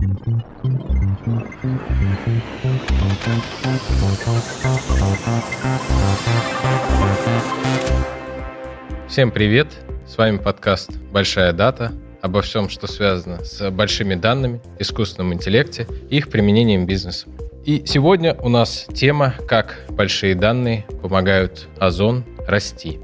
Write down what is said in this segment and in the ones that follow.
Всем привет! С вами подкаст «Большая дата» обо всем, что связано с большими данными, искусственном интеллекте и их применением бизнеса. И сегодня у нас тема «Как большие данные помогают Озон расти».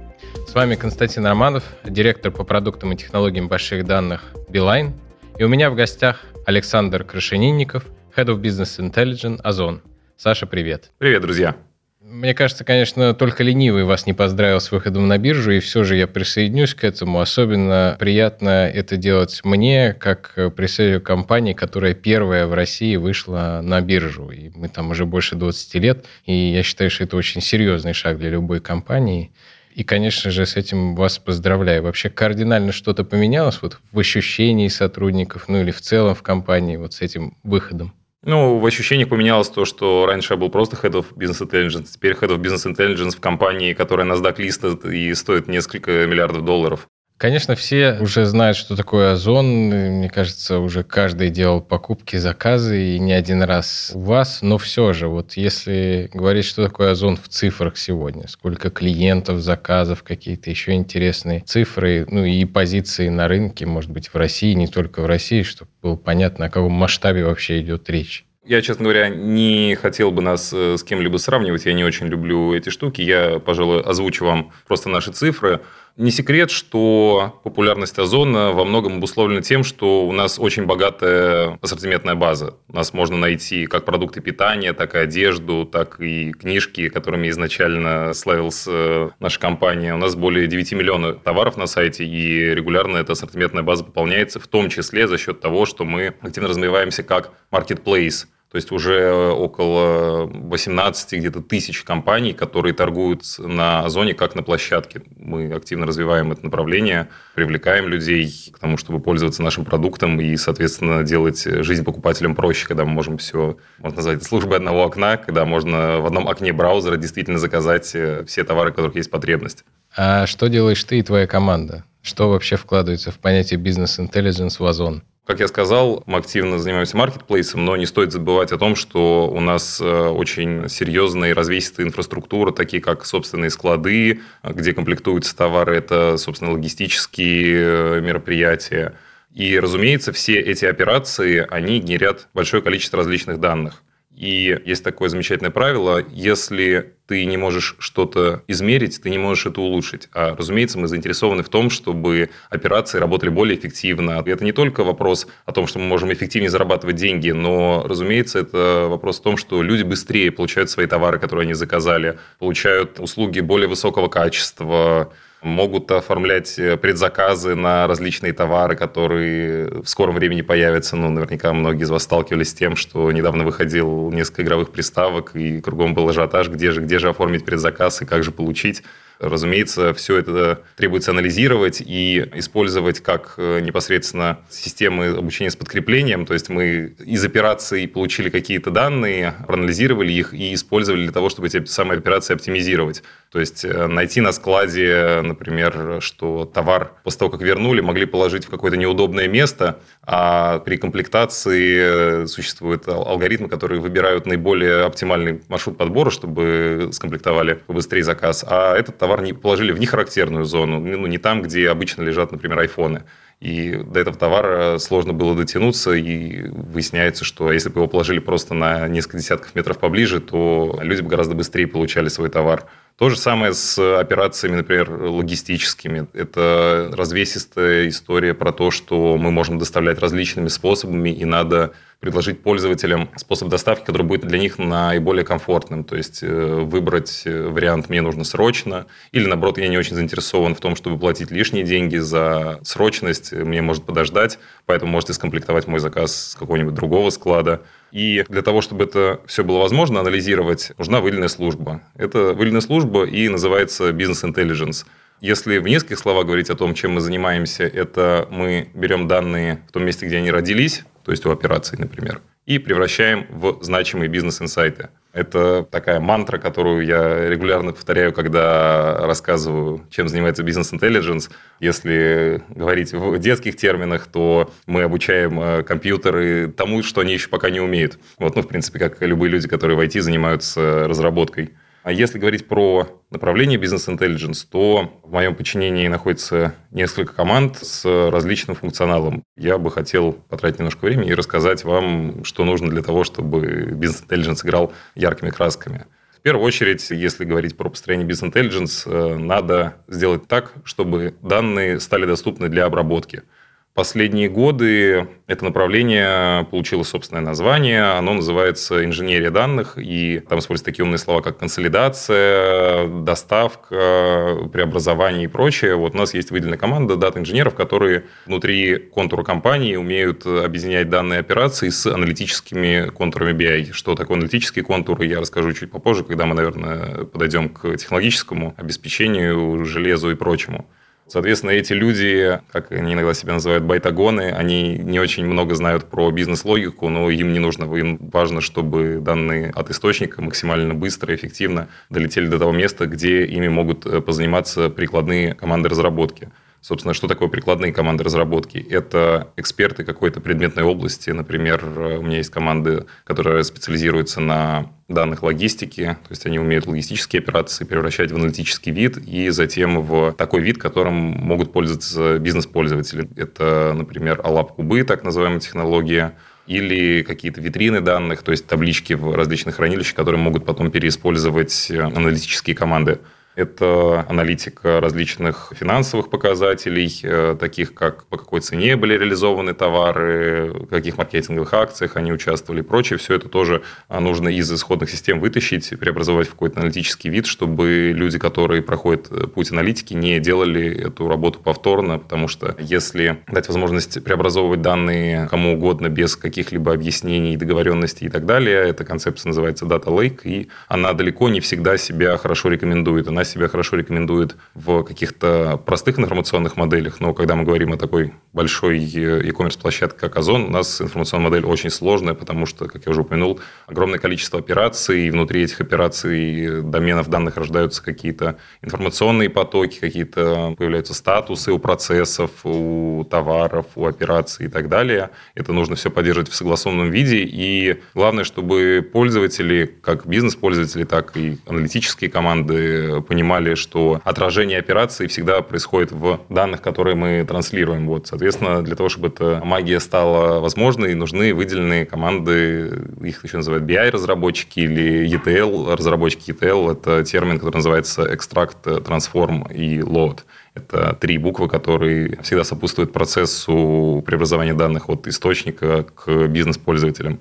С вами Константин Романов, директор по продуктам и технологиям больших данных Билайн. И у меня в гостях Александр Крашенинников, Head of Business Intelligence Озон. Саша, привет. Привет, друзья. Мне кажется, конечно, только ленивый вас не поздравил с выходом на биржу, и все же я присоединюсь к этому. Особенно приятно это делать мне, как представителю компании, которая первая в России вышла на биржу. И мы там уже больше 20 лет, и я считаю, что это очень серьезный шаг для любой компании. И, конечно же, с этим вас поздравляю. Вообще кардинально что-то поменялось вот в ощущении сотрудников, ну или в целом в компании вот с этим выходом? Ну, в ощущениях поменялось то, что раньше я был просто Head of Business Intelligence, теперь Head of Business Intelligence в компании, которая NASDAQ листит и стоит несколько миллиардов долларов. Конечно, все уже знают, что такое Озон. Мне кажется, уже каждый делал покупки, заказы, и не один раз у вас. Но все же, вот если говорить, что такое Озон в цифрах сегодня, сколько клиентов, заказов, какие-то еще интересные цифры, ну и позиции на рынке, может быть, в России, не только в России, чтобы было понятно, о каком масштабе вообще идет речь. Я, честно говоря, не хотел бы нас э, с кем-либо сравнивать. Я не очень люблю эти штуки. Я, пожалуй, озвучу вам просто наши цифры. Не секрет, что популярность Озона во многом обусловлена тем, что у нас очень богатая ассортиментная база. У нас можно найти как продукты питания, так и одежду, так и книжки, которыми изначально славилась э, наша компания. У нас более 9 миллионов товаров на сайте, и регулярно эта ассортиментная база пополняется, в том числе за счет того, что мы активно развиваемся как marketplace – то есть уже около 18 где-то тысяч компаний, которые торгуют на Озоне как на площадке. Мы активно развиваем это направление, привлекаем людей к тому, чтобы пользоваться нашим продуктом и, соответственно, делать жизнь покупателям проще, когда мы можем все, можно назвать, службой одного окна, когда можно в одном окне браузера действительно заказать э, все товары, в которых есть потребность. А что делаешь ты и твоя команда? Что вообще вкладывается в понятие бизнес-интеллигенс в Озон? Как я сказал, мы активно занимаемся маркетплейсом, но не стоит забывать о том, что у нас э, очень серьезная и развесистая инфраструктура, такие как собственные склады, где комплектуются товары, это, собственно, логистические э, мероприятия. И, разумеется, все эти операции, они генерят большое количество различных данных. И есть такое замечательное правило, если ты не можешь что-то измерить, ты не можешь это улучшить. А, разумеется, мы заинтересованы в том, чтобы операции работали более эффективно. И это не только вопрос о том, что мы можем эффективнее зарабатывать деньги, но, разумеется, это вопрос о том, что люди быстрее получают свои товары, которые они заказали, получают услуги более высокого качества, могут оформлять э, предзаказы на различные товары, которые в скором времени появятся. Ну, наверняка многие из вас сталкивались с тем, что недавно выходил несколько игровых приставок, и кругом был ажиотаж, где же, где же оформить предзаказ и как же получить. Разумеется, все это требуется анализировать и использовать как э, непосредственно системы обучения с подкреплением. То есть мы из операций получили какие-то данные, проанализировали их и использовали для того, чтобы эти самые операции оптимизировать. То есть э, найти на складе, например, что товар после того, как вернули, могли положить в какое-то неудобное место, а при комплектации э, существуют алгоритмы, которые выбирают наиболее оптимальный маршрут подбора, чтобы скомплектовали побыстрее заказ. А этот товар не положили в нехарактерную зону, ну, не там, где обычно лежат, например, айфоны. И до этого товара сложно было дотянуться, и выясняется, что если бы его положили просто на несколько десятков метров поближе, то люди бы гораздо быстрее получали свой товар. То же самое с операциями, например, логистическими. Это развесистая история про то, что мы можем доставлять различными способами, и надо предложить пользователям способ доставки, который будет для них наиболее комфортным. То есть э, выбрать э, вариант «мне нужно срочно», или, наоборот, я не очень заинтересован в том, чтобы платить лишние деньги за срочность, мне может подождать, поэтому можете скомплектовать мой заказ с какого-нибудь другого склада. И для того, чтобы это все было возможно анализировать, нужна выделенная служба. Это выделенная служба и называется бизнес-интеллигенс. Если в нескольких словах говорить о том, чем мы занимаемся, это мы берем данные в том месте, где они родились, то есть у операций, например, и превращаем в значимые бизнес-инсайты. Это такая мантра, которую я регулярно повторяю, когда рассказываю, чем занимается бизнес intelligence. Если говорить в детских терминах, то мы обучаем э, компьютеры тому, что они еще пока не умеют. Вот, ну, в принципе, как любые люди, которые в IT занимаются разработкой. А если говорить про направление бизнес-интеллигенс, то в моем подчинении находится несколько команд с различным функционалом. Я бы хотел потратить немножко времени и рассказать вам, что нужно для того, чтобы бизнес-интеллигенс играл яркими красками. В первую очередь, если говорить про построение бизнес-интеллигенс, э, надо сделать так, чтобы данные стали доступны для обработки – Последние годы это направление получило собственное название. Оно называется инженерия данных, и там используются такие умные слова, как консолидация, доставка, преобразование и прочее. Вот у нас есть выделенная команда дата-инженеров, которые внутри контура компании умеют объединять данные операции с аналитическими контурами BI. Что такое аналитические контуры, я расскажу чуть попозже, когда мы, наверное, подойдем к технологическому обеспечению, железу и прочему. Соответственно, эти люди, как они иногда себя называют, байтагоны, они не очень много знают про бизнес-логику, но им не нужно. Им важно, чтобы данные от источника максимально быстро и эффективно долетели до того места, где ими могут э, позаниматься прикладные команды разработки. Собственно, что такое прикладные команды разработки? Это эксперты какой-то предметной области. Например, у меня есть команды, которые специализируются на данных логистики, то есть они умеют логистические операции превращать в аналитический вид и затем в такой вид, которым могут пользоваться бизнес-пользователи. Это, например, ALAP-кубы, так называемая технология, или какие-то витрины данных, то есть таблички в различных хранилищах, которые могут потом переиспользовать аналитические команды. Это аналитика различных финансовых показателей, э, таких как по какой цене были реализованы товары, в каких маркетинговых акциях они участвовали и прочее. Все это тоже а, нужно из исходных систем вытащить, преобразовать в какой-то аналитический вид, чтобы люди, которые проходят э, путь аналитики, не делали эту работу повторно, потому что если дать возможность преобразовывать данные кому угодно без каких-либо объяснений, договоренностей и так далее, эта концепция называется Data Lake, и она далеко не всегда себя хорошо рекомендует. Она себя хорошо рекомендует в каких-то простых информационных моделях, но когда мы говорим о такой большой e-commerce площадке, как Озон, у нас информационная модель очень сложная, потому что, как я уже упомянул, огромное количество операций, и внутри этих операций доменов данных рождаются какие-то информационные потоки, какие-то появляются статусы у процессов, у товаров, у операций и так далее. Это нужно все поддерживать в согласованном виде, и главное, чтобы пользователи, как бизнес-пользователи, так и аналитические команды понимали, что отражение операции всегда происходит в данных, которые мы транслируем. Вот, соответственно, для того, чтобы эта магия стала возможной, нужны выделенные команды, их еще называют BI-разработчики или ETL-разработчики. ETL – это термин, который называется Extract, Transform и Load. Это три буквы, которые всегда сопутствуют процессу преобразования данных от источника к бизнес-пользователям.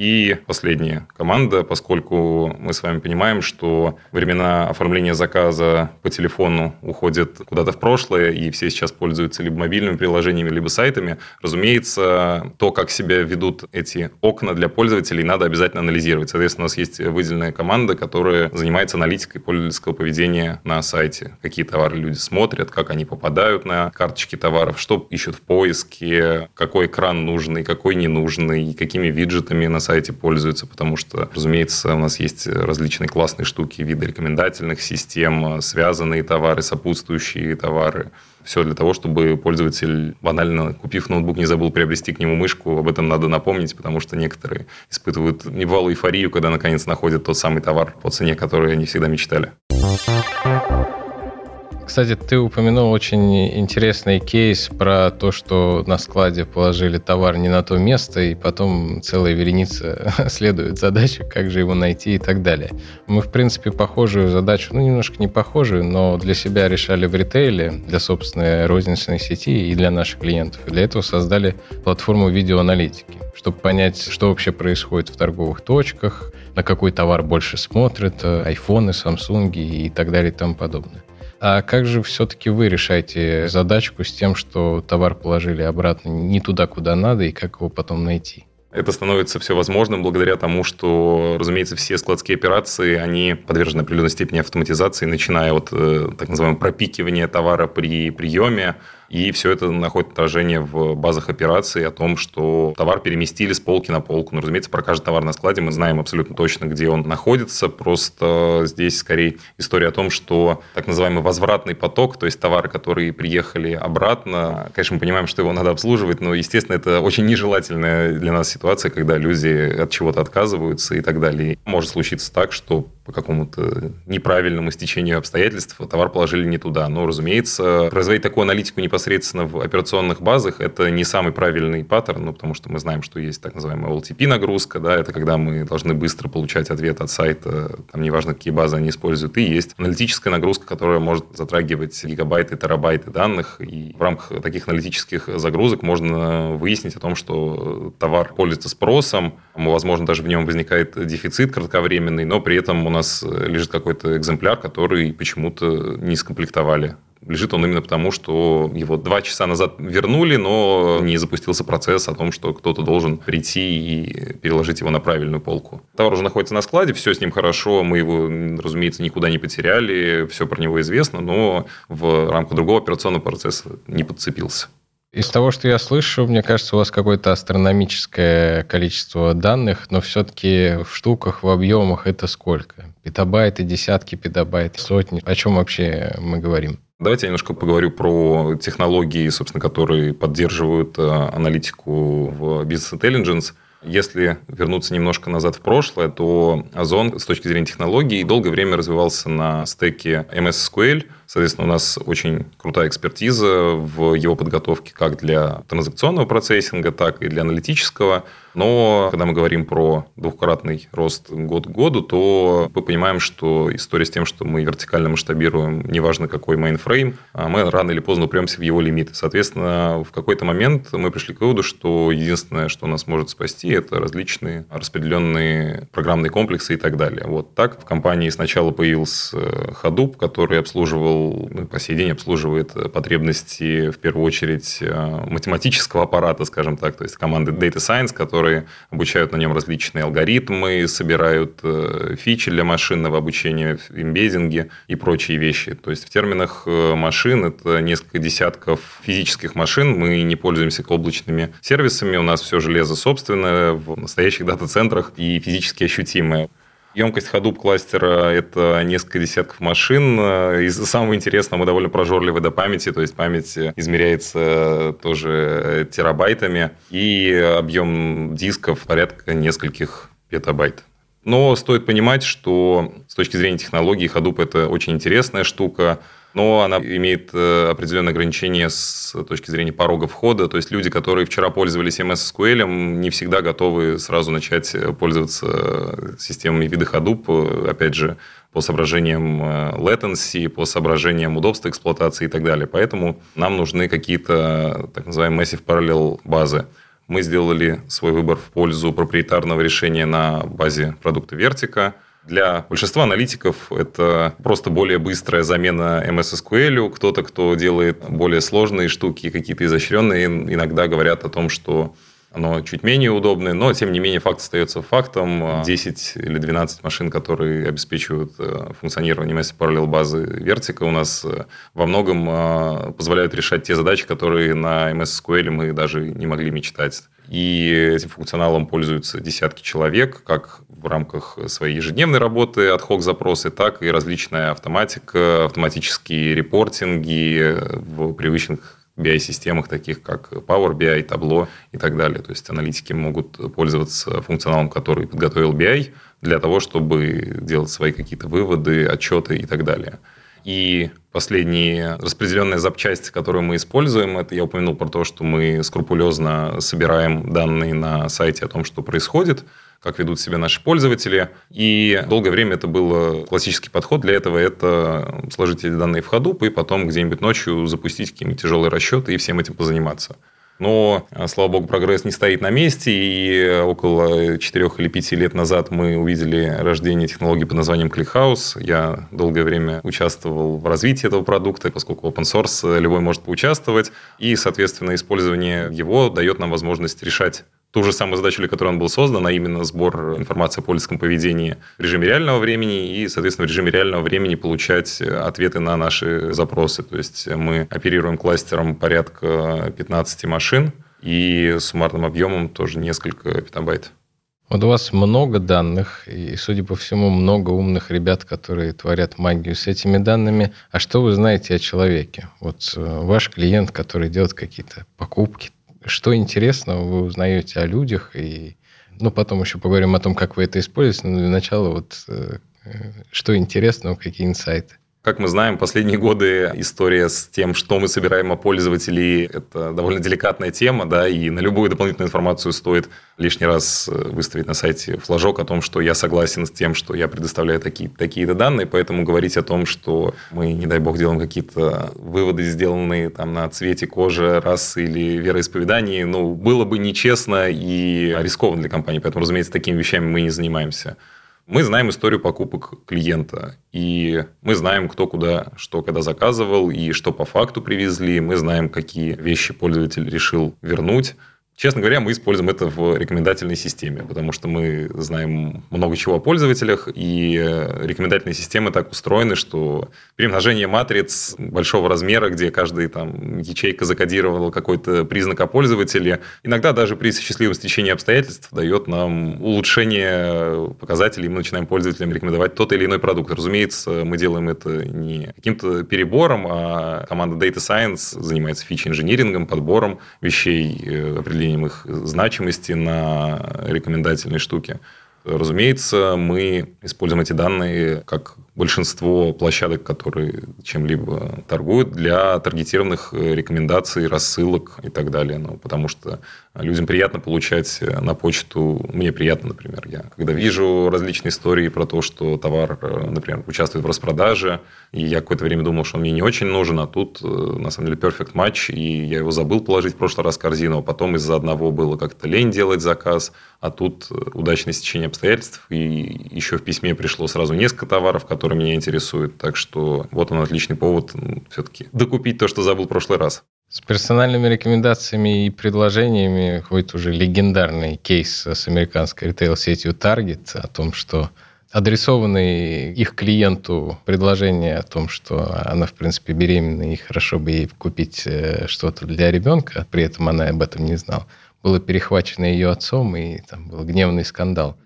И последняя команда, поскольку мы с вами понимаем, что времена оформления заказа по телефону уходят куда-то в прошлое, и все сейчас пользуются либо мобильными приложениями, либо сайтами, разумеется, то, как себя ведут эти окна для пользователей, надо обязательно анализировать. Соответственно, у нас есть выделенная команда, которая занимается аналитикой пользовательского поведения на сайте. Какие товары люди смотрят, как они попадают на карточки товаров, что ищут в поиске, какой экран нужный, какой не нужный, какими виджетами на сайте пользуются, потому что, разумеется, у нас есть различные классные штуки, виды рекомендательных систем, связанные товары, сопутствующие товары. Все для того, чтобы пользователь, банально купив ноутбук, не забыл приобрести к нему мышку. Об этом надо напомнить, потому что некоторые испытывают небывалую эйфорию, когда наконец находят тот самый товар по цене, который они всегда мечтали. Кстати, ты упомянул очень интересный кейс про то, что на складе положили товар не на то место, и потом целая вереница следует задаче, как же его найти и так далее. Мы, в принципе, похожую задачу, ну, немножко не похожую, но для себя решали в ритейле, для собственной розничной сети и для наших клиентов. И для этого создали платформу видеоаналитики, чтобы понять, что вообще происходит в торговых точках, на какой товар больше смотрят, айфоны, самсунги и так далее и тому подобное. А как же все-таки вы решаете задачку с тем, что товар положили обратно не туда, куда надо, и как его потом найти? Это становится все возможным благодаря тому, что, разумеется, все складские операции, они подвержены определенной степени автоматизации, начиная от э, так называемого пропикивания товара при приеме, И все это находит отражение в базах операций о том, что товар переместили с полки на полку. Ну, разумеется, про каждый товар на складе мы знаем абсолютно точно, где он находится. Просто здесь скорее история о том, что так называемый возвратный поток, то есть товары, которые приехали обратно, конечно, мы понимаем, что его надо обслуживать, но, естественно, это очень нежелательная для нас ситуация, когда люди от чего-то отказываются и так далее. Может случиться так, что по какому-то неправильному стечению обстоятельств товар положили не туда. Но, разумеется, производить такую аналитику непосредственно в операционных базах – это не самый правильный паттерн, ну, потому что мы знаем, что есть так называемая LTP-нагрузка, да, это когда мы должны быстро получать ответ от сайта, там неважно, какие базы они используют, и есть аналитическая нагрузка, которая может затрагивать гигабайты, терабайты данных, и в рамках таких аналитических загрузок можно выяснить о том, что товар пользуется спросом, возможно, даже в нем возникает дефицит кратковременный, но при этом у нас лежит какой-то экземпляр, который почему-то не скомплектовали лежит он именно потому, что его два часа назад вернули, но не запустился процесс о том, что кто-то должен прийти и переложить его на правильную полку. Товар уже находится на складе, все с ним хорошо, мы его, разумеется, никуда не потеряли, все про него известно, но в рамках другого операционного процесса не подцепился. Из того, что я слышу, мне кажется, у вас какое-то астрономическое количество данных, но все-таки в штуках, в объемах это сколько? Петабайты, десятки петабайт, сотни. О чем вообще мы говорим? Давайте я немножко поговорю про технологии, собственно, которые поддерживают э, аналитику в Business Intelligence. Если вернуться немножко назад в прошлое, то Озон с точки зрения технологий долгое время развивался на стеке MS SQL. Соответственно, у нас очень крутая экспертиза в его подготовке как для транзакционного процессинга, так и для аналитического. Но когда мы говорим про двухкратный рост год к году, то мы понимаем, что история с тем, что мы вертикально масштабируем, неважно какой мейнфрейм, а мы рано или поздно упремся в его лимиты. Соответственно, в какой-то момент мы пришли к выводу, что единственное, что нас может спасти, это различные распределенные программные комплексы и так далее. Вот так в компании сначала появился Hadoop, который обслуживал, ну, по сей день обслуживает потребности в первую очередь э, математического аппарата, скажем так, то есть команды Data Science, которые обучают на нем различные алгоритмы, собирают э, фичи для машинного обучения, имбеддинги и прочие вещи. То есть в терминах э, машин это несколько десятков физических машин. Мы не пользуемся облачными сервисами. У нас все железо собственное в настоящих дата-центрах и физически ощутимое. Емкость Hadoop кластера – это несколько десятков машин. Из самого интересного мы довольно прожорливы до памяти, то есть память измеряется тоже терабайтами, и объем дисков порядка нескольких петабайт. Но стоит понимать, что с точки зрения технологии Hadoop – это очень интересная штука – но она имеет э, определенные ограничения с точки зрения порога входа. То есть люди, которые вчера пользовались MS SQL, не всегда готовы сразу начать пользоваться системами вида Hadoop, опять же, по соображениям э, latency, по соображениям удобства эксплуатации и так далее. Поэтому нам нужны какие-то так называемые massive parallel базы. Мы сделали свой выбор в пользу проприетарного решения на базе продукта Vertica – для большинства аналитиков это просто более быстрая замена MS SQL. Кто-то, кто делает более сложные штуки, какие-то изощренные, иногда говорят о том, что оно чуть менее удобное, но, тем не менее, факт остается фактом. 10 или 12 машин, которые обеспечивают э, функционирование MS Parallel базы Vertica, у нас э, во многом э, позволяют решать те задачи, которые на MS SQL мы даже не могли мечтать. И этим функционалом пользуются десятки человек, как в рамках своей ежедневной работы, отхок запросы, так и различная автоматика, автоматические репортинги в привычных BI-системах, таких как Power BI, Tableau и так далее. То есть аналитики могут пользоваться функционалом, который подготовил BI, для того, чтобы делать свои какие-то выводы, отчеты и так далее. И последние распределенные запчасти, которые мы используем, это я упомянул про то, что мы скрупулезно собираем данные на сайте о том, что происходит – как ведут себя наши пользователи. И долгое время это был классический подход. Для этого это сложить эти данные в Hadoop и потом где-нибудь ночью запустить какие-нибудь тяжелые расчеты и всем этим позаниматься. Но, слава богу, прогресс не стоит на месте, и около 4 или 5 лет назад мы увидели рождение технологии под названием ClickHouse. Я долгое время участвовал в развитии этого продукта, поскольку open source любой может поучаствовать, и, соответственно, использование его дает нам возможность решать ту же самую задачу, для которой он был создан, а именно сбор информации о пользовательском поведении в режиме реального времени и, соответственно, в режиме реального времени получать ответы на наши запросы. То есть мы оперируем кластером порядка 15 машин и суммарным объемом тоже несколько петабайт. Вот у вас много данных, и, судя по всему, много умных ребят, которые творят магию с этими данными. А что вы знаете о человеке? Вот э, ваш клиент, который делает какие-то покупки, что интересного вы узнаете о людях, и ну, потом еще поговорим о том, как вы это используете, но для начала вот э, э, что интересного, какие инсайты. Как мы знаем, последние годы история с тем, что мы собираем о пользователей, это довольно деликатная тема, да, и на любую дополнительную информацию стоит лишний раз э, выставить на сайте флажок о том, что я согласен с тем, что я предоставляю такие, такие-то данные, поэтому говорить о том, что мы, не дай бог, делаем какие-то выводы, сделанные там на цвете кожи, расы или вероисповедании, ну, было бы нечестно и рискованно для компании, поэтому, разумеется, такими вещами мы не занимаемся. Мы знаем историю покупок клиента, и мы знаем, кто куда, что когда заказывал, и что по факту привезли. Мы знаем, какие вещи пользователь решил вернуть. Честно говоря, мы используем это в рекомендательной системе, потому что мы знаем много чего о пользователях, и э, рекомендательные системы так устроены, что перемножение матриц большого размера, где каждая там ячейка закодировала какой-то признак о пользователе, иногда даже при счастливом стечении обстоятельств дает нам улучшение показателей, и мы начинаем пользователям рекомендовать тот или иной продукт. Разумеется, мы делаем это не каким-то перебором, а команда Data Science занимается фичи-инжинирингом, подбором вещей, э, определением определением их значимости на рекомендательные штуки. Разумеется, мы используем эти данные как большинство площадок, которые чем-либо торгуют, для таргетированных э, рекомендаций, рассылок и так далее. Ну, потому что людям приятно получать э, на почту, мне приятно, например, я когда вижу различные истории про то, что товар, э, например, участвует в распродаже, и я какое-то время думал, что он мне не очень нужен, а тут, на самом деле, perfect match, и я его забыл положить в прошлый раз в корзину, а потом из-за одного было как-то лень делать заказ, а тут удачное стечение обстоятельств, и еще в письме пришло сразу несколько товаров, которые меня интересует. Так что вот он отличный повод все-таки докупить то, что забыл в прошлый раз. С персональными рекомендациями и предложениями ходит уже легендарный кейс с американской ритейл-сетью Target о том, что адресованные их клиенту предложение о том, что она, в принципе, беременна и хорошо бы ей купить э, что-то для ребенка, при этом она об этом не знала, было перехвачено ее отцом, и там был гневный скандал.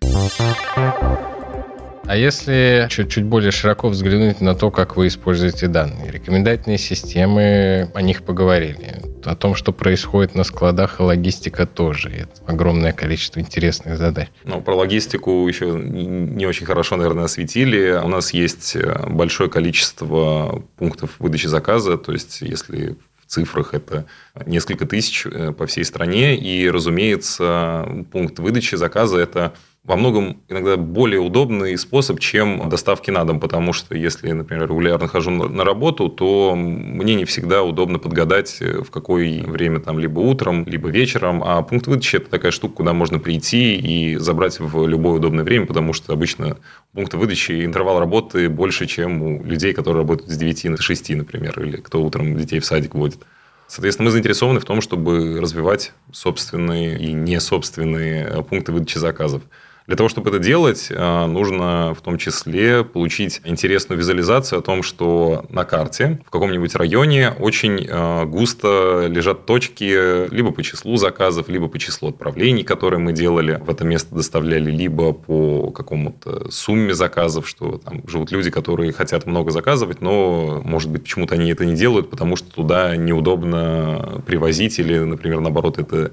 А если чуть-чуть более широко взглянуть на то, как вы используете данные, рекомендательные системы, о них поговорили. О том, что происходит на складах, и логистика тоже. Это огромное количество интересных задач. Ну, про логистику еще не очень хорошо, наверное, осветили. У нас есть э, большое количество пунктов выдачи заказа. То есть, если в цифрах это несколько тысяч э, по всей стране. И, разумеется, пункт выдачи заказа – это во многом иногда более удобный способ, чем доставки на дом, потому что если, например, регулярно хожу на работу, то мне не всегда удобно подгадать, в какое время там либо утром, либо вечером, а пункт выдачи – это такая штука, куда можно прийти и забрать в любое удобное время, потому что обычно пункты выдачи интервал работы больше, чем у людей, которые работают с 9 до 6, например, или кто утром детей в садик водит. Соответственно, мы заинтересованы в том, чтобы развивать собственные и несобственные пункты выдачи заказов. Для того, чтобы это делать, э, нужно в том числе получить интересную визуализацию о том, что на карте в каком-нибудь районе очень э, густо лежат точки либо по числу заказов, либо по числу отправлений, которые мы делали, в это место доставляли, либо по какому-то сумме заказов, что там живут люди, которые хотят много заказывать, но, может быть, почему-то они это не делают, потому что туда неудобно привозить или, например, наоборот, это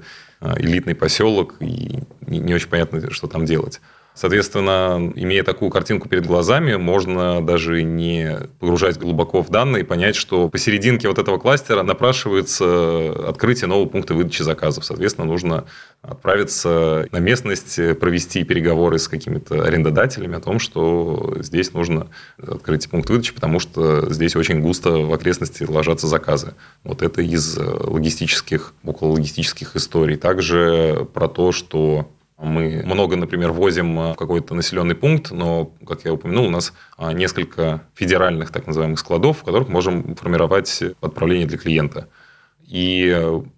элитный поселок, и не очень понятно, что там делать. Соответственно, имея такую картинку перед глазами, можно даже не погружать глубоко в данные и понять, что посерединке вот этого кластера напрашивается открытие нового пункта выдачи заказов. Соответственно, нужно отправиться на местность, провести переговоры с какими-то арендодателями о том, что здесь нужно открыть пункт выдачи, потому что здесь очень густо в окрестности ложатся заказы. Вот это из логистических, около логистических историй. Также про то, что мы много, например, возим в какой-то населенный пункт, но, как я упомянул, у нас а, несколько федеральных так называемых складов, в которых можем формировать отправление для клиента. И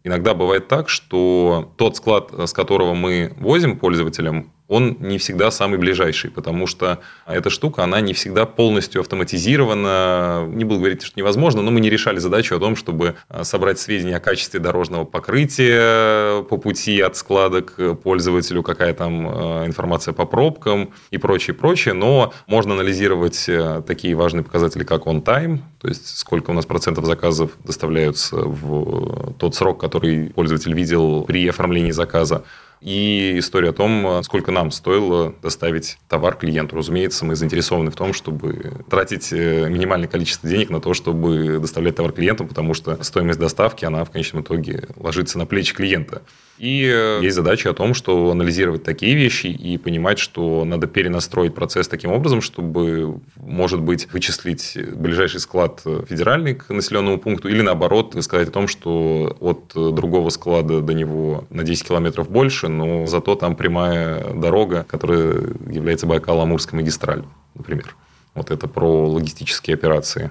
иногда бывает так, что тот склад, с которого мы возим пользователям, он не всегда самый ближайший, потому что эта штука, она не всегда полностью автоматизирована. Не буду говорить, что невозможно, но мы не решали задачу о том, чтобы а, собрать сведения о качестве дорожного покрытия по пути от склада к пользователю, какая там а, информация по пробкам и прочее, прочее. Но можно анализировать э, такие важные показатели, как on-time, то есть сколько у нас процентов заказов доставляются в тот срок, который пользователь видел при оформлении заказа и история о том, сколько нам стоило доставить товар клиенту. Разумеется, мы заинтересованы в том, чтобы тратить э, минимальное количество денег на то, чтобы доставлять товар клиенту, потому что стоимость доставки, она в конечном итоге ложится на плечи клиента. И э, есть задача о том, что анализировать такие вещи и понимать, что надо перенастроить процесс таким образом, чтобы, может быть, вычислить ближайший склад федеральный к населенному пункту или, наоборот, сказать о том, что от другого склада до него на 10 километров больше, но зато там прямая дорога, которая является Байкало-Амурской магистралью, например. Вот это про логистические операции.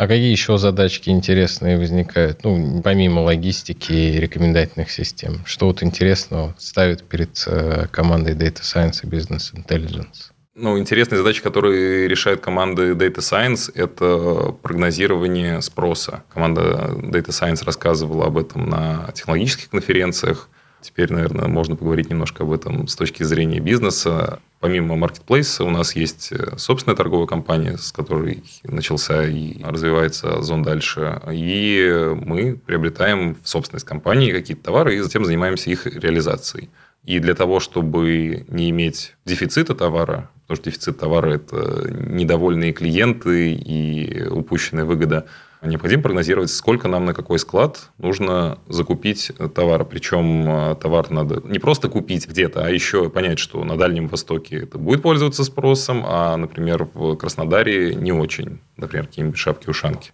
А какие еще задачки интересные возникают, ну, помимо логистики и рекомендательных систем? Что вот интересного ставит перед э, командой Data Science и Business Intelligence? Ну, интересные задачи, которые решают команды Data Science, это прогнозирование спроса. Команда Data Science рассказывала об этом на технологических конференциях. Теперь, наверное, можно поговорить немножко об этом с точки зрения бизнеса. Помимо маркетплейса у нас есть э, собственная торговая компания, с которой начался и развивается Озон дальше. И мы приобретаем в собственность компании какие-то товары и затем занимаемся их реализацией. И для того, чтобы не иметь дефицита товара, потому что дефицит товара – это недовольные клиенты и упущенная выгода – необходимо прогнозировать, сколько нам на какой склад нужно закупить товара. Причем э, товар надо не просто купить где-то, а еще понять, что на Дальнем Востоке это будет пользоваться спросом, а, например, в Краснодаре не очень. Например, какие-нибудь шапки-ушанки.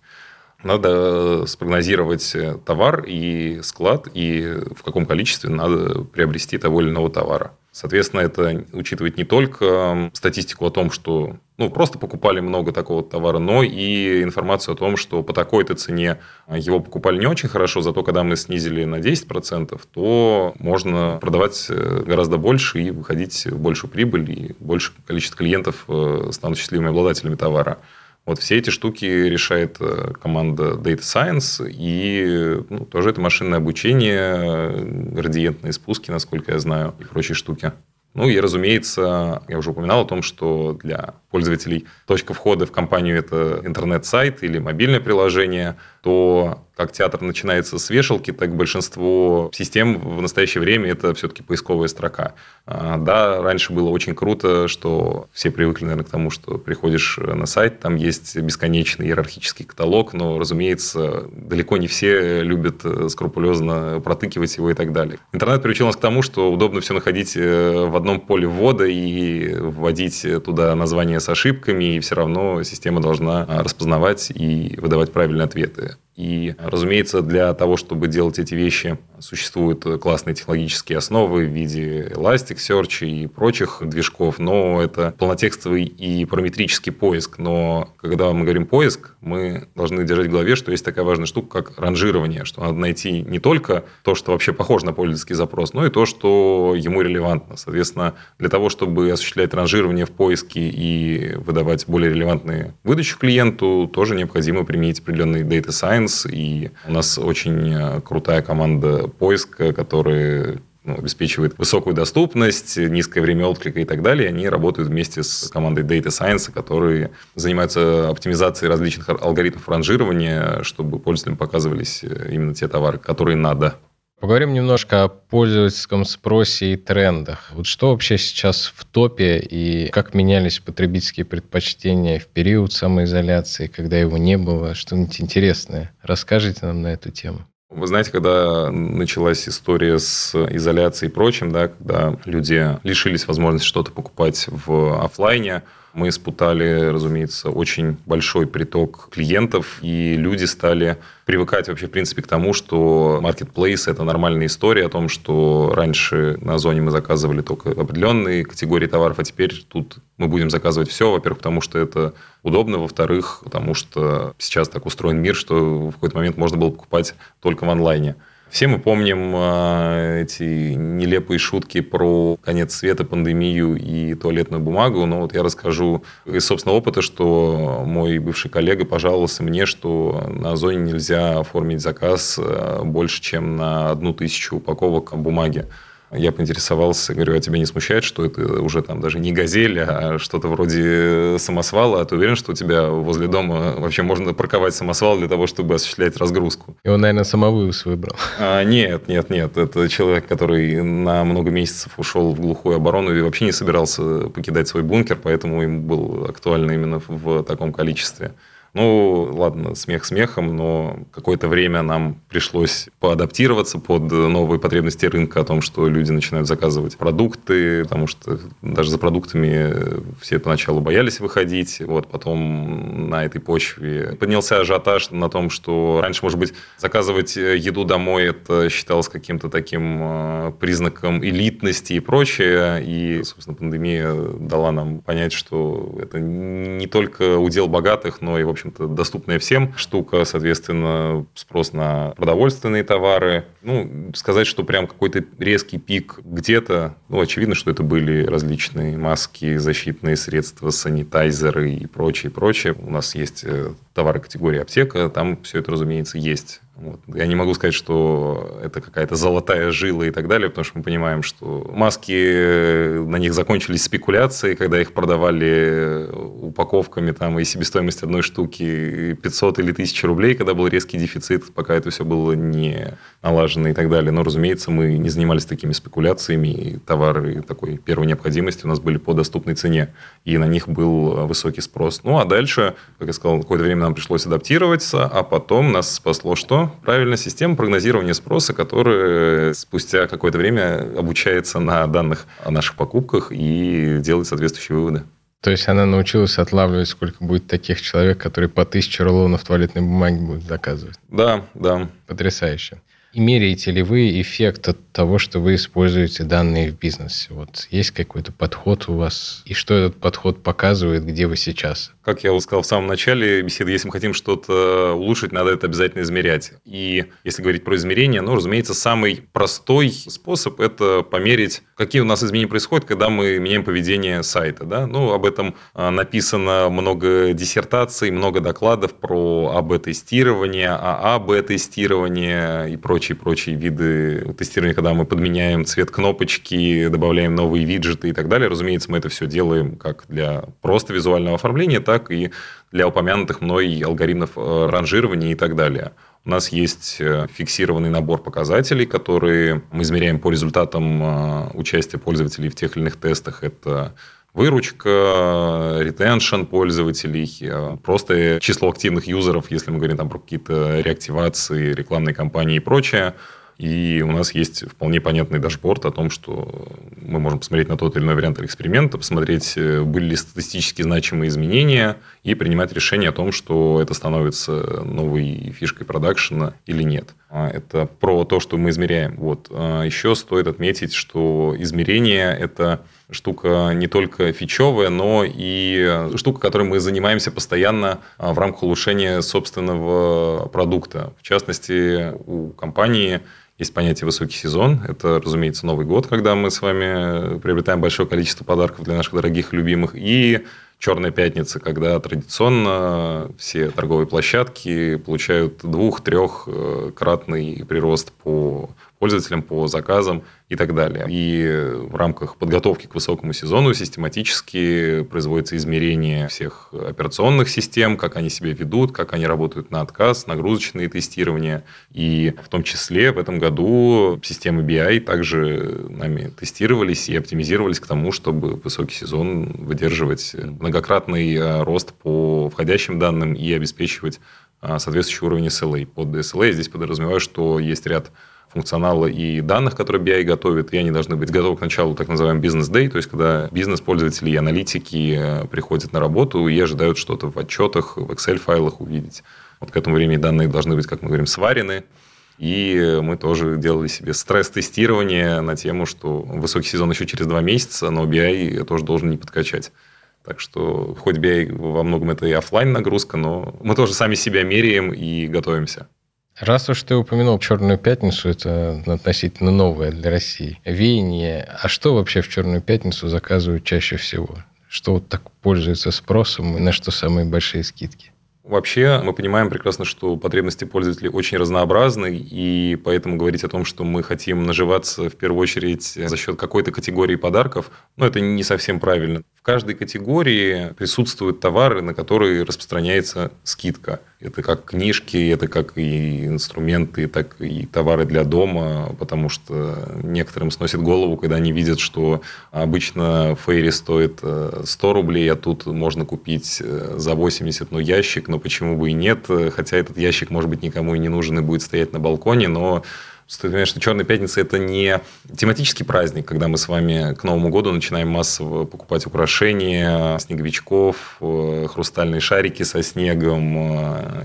Надо спрогнозировать товар и склад, и в каком количестве надо приобрести того или иного товара. Соответственно, это учитывает не только статистику о том, что ну, просто покупали много такого товара, но и информацию о том, что по такой-то цене его покупали не очень хорошо, зато когда мы снизили на 10%, то можно продавать э, гораздо больше и выходить в большую прибыль, и больше количество клиентов э, станут счастливыми обладателями товара. Вот все эти штуки решает э, команда Data Science, и ну, тоже это машинное обучение, градиентные спуски, насколько я знаю, и прочие штуки. Ну и, разумеется, я уже упоминал о том, что для пользователей точка входа в компанию – это интернет-сайт или мобильное приложение, то как театр начинается с вешалки, так большинство систем в настоящее время это все-таки поисковая строка. А, да, раньше было очень круто, что все привыкли, наверное, к тому, что приходишь на сайт, там есть бесконечный иерархический каталог, но, разумеется, далеко не все любят э, скрупулезно протыкивать его и так далее. Интернет приучил нас к тому, что удобно все находить э, в одном поле ввода и вводить туда название с ошибками, и все равно система должна распознавать и выдавать правильные ответы. И, разумеется, для того, чтобы делать эти вещи, существуют классные технологические основы в виде Elasticsearch и прочих движков, но это полнотекстовый и параметрический поиск. Но когда мы говорим поиск, мы должны держать в голове, что есть такая важная штука, как ранжирование, что надо найти не только то, что вообще похоже на пользовательский запрос, но и то, что ему релевантно. Соответственно, для того, чтобы осуществлять ранжирование в поиске и выдавать более релевантные выдачу клиенту, тоже необходимо применить определенный data science, и у нас очень э, крутая команда поиска, которая ну, обеспечивает высокую доступность, низкое время отклика и так далее. Они работают вместе с командой Data Science, которые занимаются оптимизацией различных алгоритмов ранжирования, чтобы пользователям показывались э, именно те товары, которые надо. Поговорим немножко о пользовательском спросе и трендах. Вот что вообще сейчас в топе и как менялись потребительские предпочтения в период самоизоляции, когда его не было? Что-нибудь интересное? Расскажите нам на эту тему. Вы знаете, когда началась история с изоляцией и прочим, да, когда люди лишились возможности что-то покупать в офлайне, мы спутали, разумеется, очень большой приток клиентов, и люди стали привыкать вообще, в принципе, к тому, что marketplace – это нормальная история о том, что раньше на Озоне мы заказывали только определенные категории товаров, а теперь тут мы будем заказывать все, во-первых, потому что это удобно, во-вторых, потому что сейчас так устроен мир, что в какой-то момент можно было покупать только в онлайне. Все мы помним э, эти нелепые шутки про конец света, пандемию и туалетную бумагу, но вот я расскажу из собственного опыта, что мой бывший коллега пожаловался мне, что на Озоне нельзя оформить заказ э, больше, чем на одну тысячу упаковок бумаги. Я поинтересовался, говорю, а тебя не смущает, что это уже там даже не газель, а что-то вроде самосвала? А ты уверен, что у тебя возле дома вообще можно парковать самосвал для того, чтобы осуществлять разгрузку? И он, наверное, самовывоз выбрал. А, нет, нет, нет. Это человек, который на много месяцев ушел в глухую оборону и вообще не собирался покидать свой бункер, поэтому ему был актуально именно в таком количестве. Ну, ладно, смех смехом, но какое-то время нам пришлось поадаптироваться под новые потребности рынка о том, что люди начинают заказывать продукты, потому что даже за продуктами все поначалу боялись выходить. Вот потом на этой почве поднялся ажиотаж на том, что раньше, может быть, заказывать еду домой это считалось каким-то таким э, признаком элитности и прочее. И, собственно, пандемия дала нам понять, что это не только удел богатых, но и, в общем, общем-то, доступная всем штука, соответственно, спрос на продовольственные товары. Ну, сказать, что прям какой-то резкий пик где-то, ну, очевидно, что это были различные маски, защитные средства, санитайзеры и прочее, прочее. У нас есть э, товары категории аптека, там все это, разумеется, есть. Вот. Я не могу сказать, что это какая-то золотая жила и так далее, потому что мы понимаем, что маски, э, на них закончились спекуляции, когда их продавали упаковками там, и себестоимость одной штуки 500 или 1000 рублей, когда был резкий дефицит, пока это все было не налажено и так далее. Но, разумеется, мы не занимались такими спекуляциями, и товары такой первой необходимости у нас были по доступной цене, и на них был высокий спрос. Ну, а дальше, как я сказал, какое-то время нам пришлось адаптироваться, а потом нас спасло что? Правильно, система прогнозирования спроса, которая спустя какое-то время обучается на данных о наших покупках и делает соответствующие выводы. То есть она научилась отлавливать, сколько будет таких человек, которые по тысяче рулонов туалетной бумаги будут заказывать. Да, да. Потрясающе. И меряете ли вы эффект от того, что вы используете данные в бизнесе? Вот есть какой-то подход у вас? И что этот подход показывает, где вы сейчас? Как я сказал в самом начале беседы, если мы хотим что-то улучшить, надо это обязательно измерять. И если говорить про измерение, ну, разумеется, самый простой способ – это померить, какие у нас изменения происходят, когда мы меняем поведение сайта. Да? Ну, об этом а, написано много диссертаций, много докладов про АБ-тестирование, ААБ-тестирование и прочие-прочие виды тестирования, когда мы подменяем цвет кнопочки, добавляем новые виджеты и так далее. Разумеется, мы это все делаем как для просто визуального оформления, так и для упомянутых мной алгоритмов э, ранжирования и так далее. У нас есть э, фиксированный набор показателей, которые мы измеряем по результатам э, участия пользователей в тех или иных тестах. Это выручка, ретеншн пользователей, просто число активных юзеров, если мы говорим там про какие-то реактивации, рекламные кампании и прочее. И у нас есть вполне понятный дашборд о том, что мы можем посмотреть на тот или иной вариант эксперимента, посмотреть, э, были ли статистически значимые изменения, и принимать решение о том, что это становится новой фишкой продакшена или нет. А это про то, что мы измеряем. Вот. А еще стоит отметить, что измерение – это штука не только фичевая, но и штука, которой мы занимаемся постоянно а, в рамках улучшения собственного продукта. В частности, у компании есть понятие «высокий сезон». Это, разумеется, Новый год, когда мы с вами приобретаем большое количество подарков для наших дорогих и любимых. И Черная пятница, когда традиционно все торговые площадки получают двух-трехкратный прирост по пользователям, по заказам и так далее. И в рамках подготовки к высокому сезону систематически производится измерение всех операционных систем, как они себя ведут, как они работают на отказ, нагрузочные тестирования. И в том числе в этом году системы BI также нами тестировались и оптимизировались к тому, чтобы высокий сезон выдерживать многократный э, рост по входящим данным и обеспечивать э, соответствующий уровень SLA. Под SLA я здесь подразумеваю, что есть ряд функционала и данных, которые BI готовит, и они должны быть готовы к началу так называемый бизнес-дей, то есть когда бизнес-пользователи и аналитики э, приходят на работу и ожидают что-то в отчетах, в Excel-файлах увидеть. Вот к этому времени данные должны быть, как мы говорим, сварены, и мы тоже делали себе стресс-тестирование на тему, что высокий сезон еще через два месяца, но BI тоже должен не подкачать. Так что хоть BI во многом это и офлайн нагрузка, но мы тоже сами себя меряем и готовимся. Раз уж ты упомянул «Черную пятницу», это относительно новое для России веяние. А что вообще в «Черную пятницу» заказывают чаще всего? Что вот так пользуется спросом и на что самые большие скидки? Вообще, мы понимаем прекрасно, что потребности пользователей очень разнообразны, и поэтому говорить о том, что мы хотим наживаться в первую очередь за счет какой-то категории подарков, ну, это не совсем правильно каждой категории присутствуют товары, на которые распространяется скидка. Это как книжки, это как и инструменты, так и товары для дома, потому что некоторым сносит голову, когда они видят, что обычно Фейри стоит 100 э, рублей, а тут можно купить э, за 80, ну, ящик, но почему бы и нет, хотя этот ящик, может быть, никому и не нужен и будет стоять на балконе, но что Черная пятница – это не тематический праздник, когда мы с вами к Новому году начинаем массово покупать украшения, снеговичков, э, хрустальные шарики со снегом,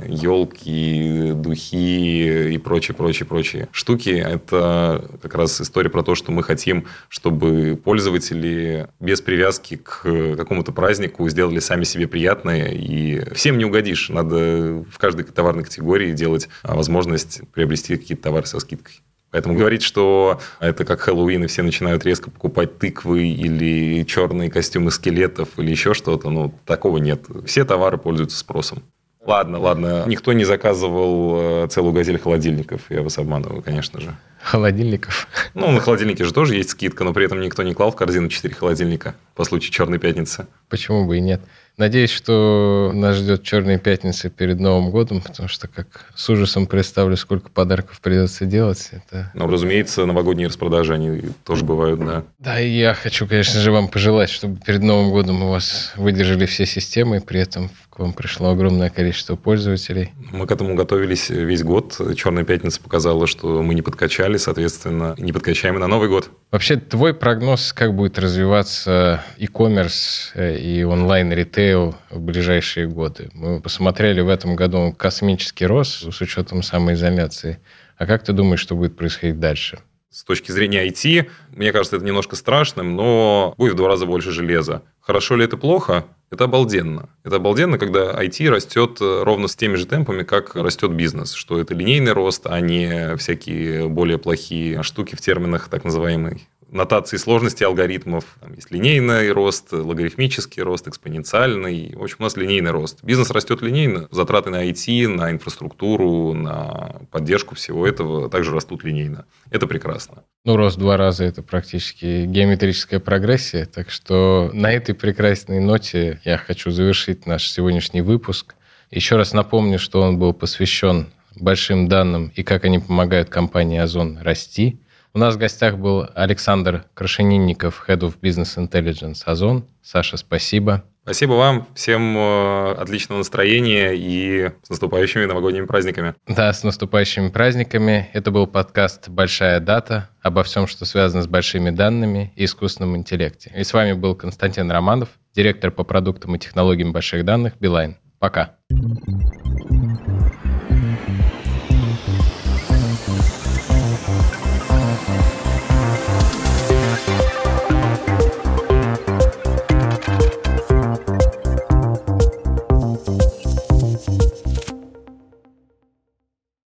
елки, э, духи и прочие, прочие, прочие штуки. Это как раз история про то, что мы хотим, чтобы пользователи без привязки к какому-то празднику сделали сами себе приятное. И всем не угодишь. Надо в каждой товарной категории делать а, возможность приобрести какие-то товары со скидкой. Поэтому говорить, что это как Хэллоуин, и все начинают резко покупать тыквы или черные костюмы скелетов или еще что-то, ну, такого нет. Все товары пользуются спросом. Ладно, ладно. Никто не заказывал э, целую газель холодильников. Я вас обманываю, конечно же. Холодильников? Ну, на холодильнике же тоже есть скидка, но при этом никто не клал в корзину 4 холодильника по случаю Черной пятницы. Почему бы и нет? Надеюсь, что нас ждет Черная пятница перед Новым годом, потому что как с ужасом представлю, сколько подарков придется делать. Это... Ну, разумеется, новогодние распродажи, они тоже бывают, да. Да, и я хочу, конечно же, вам пожелать, чтобы перед Новым годом у вас выдержали все системы, и при этом к вам пришло огромное количество пользователей. Мы к этому готовились весь год. Черная пятница показала, что мы не подкачали, соответственно, не подкачаем и на Новый год. Вообще, твой прогноз, как будет развиваться e-commerce э, и онлайн-ритейл в ближайшие годы? Мы посмотрели в этом году космический рост с учетом самоизоляции. А как ты думаешь, что будет происходить дальше? С точки зрения IT, мне кажется, это немножко страшным, но будет в два раза больше железа. Хорошо ли это плохо? Это обалденно. Это обалденно, когда IT растет э, ровно с теми же темпами, как растет бизнес. Что это линейный рост, а не всякие более плохие штуки в терминах так называемой нотации сложности алгоритмов. Там есть линейный рост, логарифмический рост, экспоненциальный. В общем, у нас линейный рост. Бизнес растет линейно. Затраты на IT, на инфраструктуру, на поддержку всего этого также растут линейно. Это прекрасно. Ну, рост два раза – это практически геометрическая прогрессия. Так что на этой прекрасной ноте я хочу завершить наш сегодняшний выпуск. Еще раз напомню, что он был посвящен большим данным и как они помогают компании Озон расти – у нас в гостях был Александр Крашенинников, Head of Business Intelligence Озон. Саша, спасибо. Спасибо вам. Всем э, отличного настроения и с наступающими новогодними праздниками. Да, с наступающими праздниками. Это был подкаст «Большая дата» обо всем, что связано с большими данными и искусственным интеллекте. И с вами был Константин Романов, директор по продуктам и технологиям больших данных Билайн. Пока. Пока.